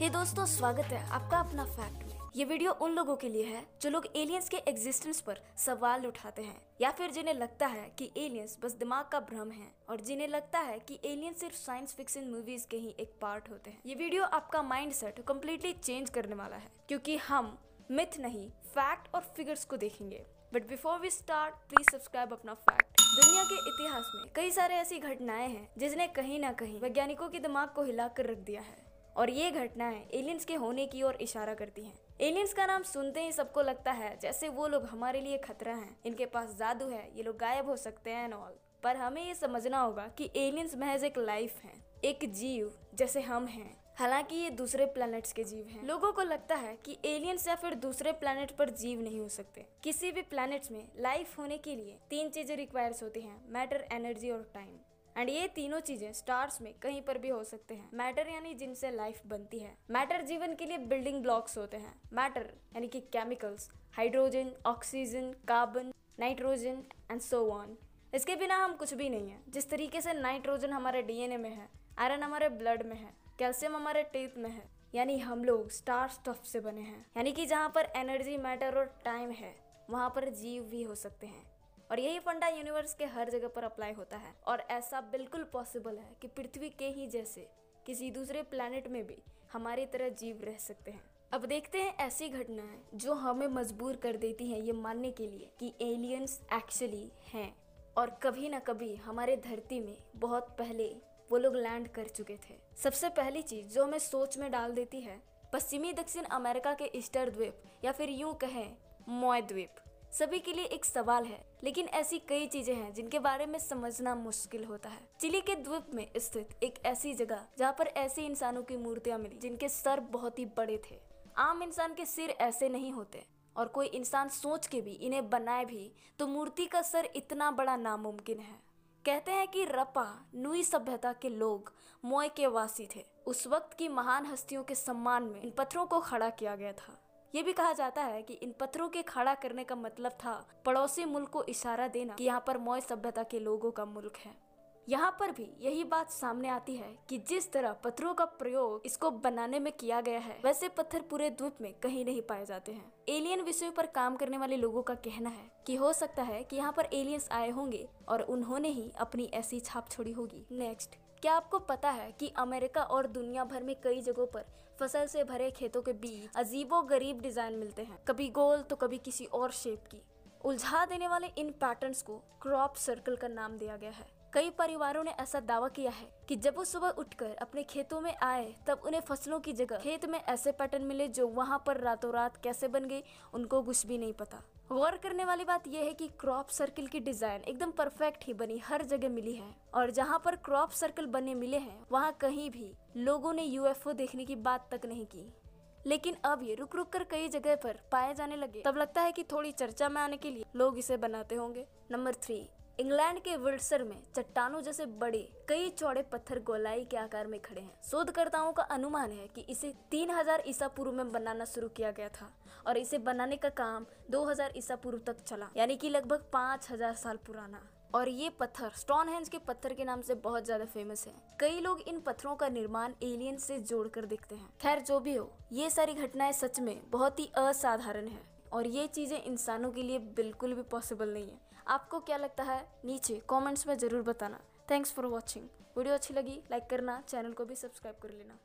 हे hey दोस्तों, स्वागत है आपका अपना फैक्ट में। ये वीडियो उन लोगों के लिए है जो लोग एलियंस के एग्जिस्टेंस पर सवाल उठाते हैं, या फिर जिन्हें लगता है कि एलियंस बस दिमाग का भ्रम है, और जिन्हें लगता है कि एलियंस सिर्फ़ साइंस फिक्शन मूवीज़ के ही एक पार्ट होते हैं। ये वीडियो आपका माइंड सेट कम्प्लीटली चेंज करने वाला है, क्योंकि हम मिथ नहीं फैक्ट और फिगर्स को देखेंगे। But before we start please subscribe अपना फैक्ट दुनिया के इतिहास में कई सारे ऐसी घटनाएँ हैं जिसने कहीं ना कहीं वैज्ञानिकों के दिमाग को हिलाकर रख दिया है। और ये घटनाएँ एलियंस के होने की ओर इशारा करती हैं। एलियंस का नाम सुनते ही सबको लगता है, जैसे वो लोग हमारे लिए खतरा हैं। इनके पास जादू है, ये लोग गायब हो सकते हैं एंड ऑल पर हमें ये समझना होगा कि एलियंस महज एक लाइफ है, एक जीव, जैसे हम हैं। हालाँकि ये दूसरे प्लैनेट्स के जीव हैं। लोगों को लगता है कि एलियंस या फिर दूसरे प्लैनेट पर जीव नहीं हो सकते। किसी भी प्लैनेट्स में लाइफ होने के लिए तीन चीज़ें रिक्वायर्स होती हैं मैटर एनर्जी और टाइम एंड ये तीनों चीज़ें स्टार्स में कहीं पर भी हो सकते हैं। मैटर यानी जिनसे लाइफ बनती है। मैटर जीवन के लिए बिल्डिंग ब्लॉक्स होते हैं। मैटर यानी कि chemicals hydrogen oxygen carbon nitrogen and so on इसके बिना हम कुछ भी नहीं है। जिस तरीके से नाइट्रोजन हमारे डीएनए में है आयरन हमारे ब्लड में है कैल्शियम हमारे टीथ में है, यानी हम लोग स्टार स्टफ़ से बने हैं। यानी कि जहाँ पर एनर्जी मैटर और टाइम है, वहाँ पर जीव भी हो सकते हैं। और यही फंडा यूनिवर्स के हर जगह पर अप्लाई होता है। और ऐसा बिल्कुल पॉसिबल है कि पृथ्वी के ही जैसे किसी दूसरे प्लानट में भी हमारी तरह जीव रह सकते हैं। अब देखते हैं ऐसी घटनाएँ जो हमें मजबूर कर देती हैं ये मानने के लिए कि एलियंस एक्चुअली हैं। और कभी ना कभी हमारे धरती में बहुत पहले वो लोग लैंड कर चुके थे। सबसे पहली चीज़ जो हमें सोच में डाल देती है, पश्चिमी दक्षिण अमेरिका के ईस्टर द्वीप या फिर यूँ कहें मोय द्वीप। सभी के लिए एक सवाल है, लेकिन ऐसी कई चीज़ें हैं जिनके बारे में समझना मुश्किल होता है। चिली के द्वीप में स्थित एक ऐसी जगह जहाँ पर ऐसे इंसानों की मूर्तियाँ मिली जिनके सर बहुत ही बड़े थे। आम इंसान के सिर ऐसे नहीं होते, और कोई इंसान सोच के भी इन्हें बनाए भी तो मूर्ति का सर इतना बड़ा नामुमकिन है। कहते हैं कि रपा, नुई सभ्यता के लोग मोय के वासी थे। उस वक्त की महान हस्तियों के सम्मान में इन पत्थरों को खड़ा किया गया था। ये भी कहा जाता है कि इन पत्थरों के खड़ा करने का मतलब था पड़ोसी मुल्क को इशारा देना कि यहाँ पर मौज सभ्यता के लोगों का मुल्क है। यहाँ पर भी यही बात सामने आती है कि जिस तरह पत्थरों का प्रयोग इसको बनाने में किया गया है, वैसे पत्थर पूरे द्वीप में कहीं नहीं पाए जाते हैं। एलियन विषयों पर काम करने वाले लोगों का कहना है कि हो सकता है कि यहाँ पर एलियंस आए होंगे और उन्होंने ही अपनी ऐसी छाप छोड़ी होगी। नेक्स्ट। क्या आपको पता है कि अमेरिका और दुनिया भर में कई जगहों पर फ़सल से भरे खेतों के बीच अजीबो गरीब डिज़ाइन मिलते हैं। कभी गोल तो कभी किसी और शेप की। उलझा देने वाले इन पैटर्न्स को क्रॉप सर्कल का नाम दिया गया है। कई परिवारों ने ऐसा दावा किया है कि जब वो सुबह उठकर अपने खेतों में आए, तब उन्हें फ़सलों की जगह खेत में ऐसे पैटर्न मिले जो वहाँ पर रातों रात कैसे बन गई, उनको कुछ भी नहीं पता। गौर करने वाली बात यह है कि क्रॉप सर्कल की डिज़ाइन एकदम परफेक्ट ही बनी, हर जगह मिली है। और जहाँ पर क्रॉप सर्कल बने मिले हैं, वहाँ कहीं भी लोगों ने यूएफओ देखने की बात तक नहीं की। लेकिन अब ये रुक रुक कर कई जगह पर पाए जाने लगे। तब लगता है कि थोड़ी चर्चा में आने के लिए लोग इसे बनाते होंगे। नंबर थ्री इंग्लैंड के विल्सर में चट्टानों जैसे बड़े, कई चौड़े पत्थर गोलाई के आकार में खड़े हैं। शोधकर्ताओं का अनुमान है कि इसे 3000 ईसा पूर्व में बनाना शुरू किया गया था और इसे बनाने का काम 2000 ईसा पूर्व तक चला, यानी कि लगभग 5000 साल पुराना। और ये पत्थर स्टोन के पत्थर के नाम से बहुत ज़्यादा फ़ेमस है। कई लोग इन पत्थरों का निर्माण एलियन से जोड़कर देखते हैं। खैर, जो भी हो, ये सारी घटनाएँ सच में बहुत ही असाधारण है। और ये चीज़ें इंसानों के लिए बिल्कुल भी पॉसिबल नहीं है। आपको क्या लगता है? नीचे कमेंट्स में ज़रूर बताना। थैंक्स फॉर वॉचिंग वीडियो अच्छी लगी लाइक करना चैनल को भी सब्सक्राइब कर लेना।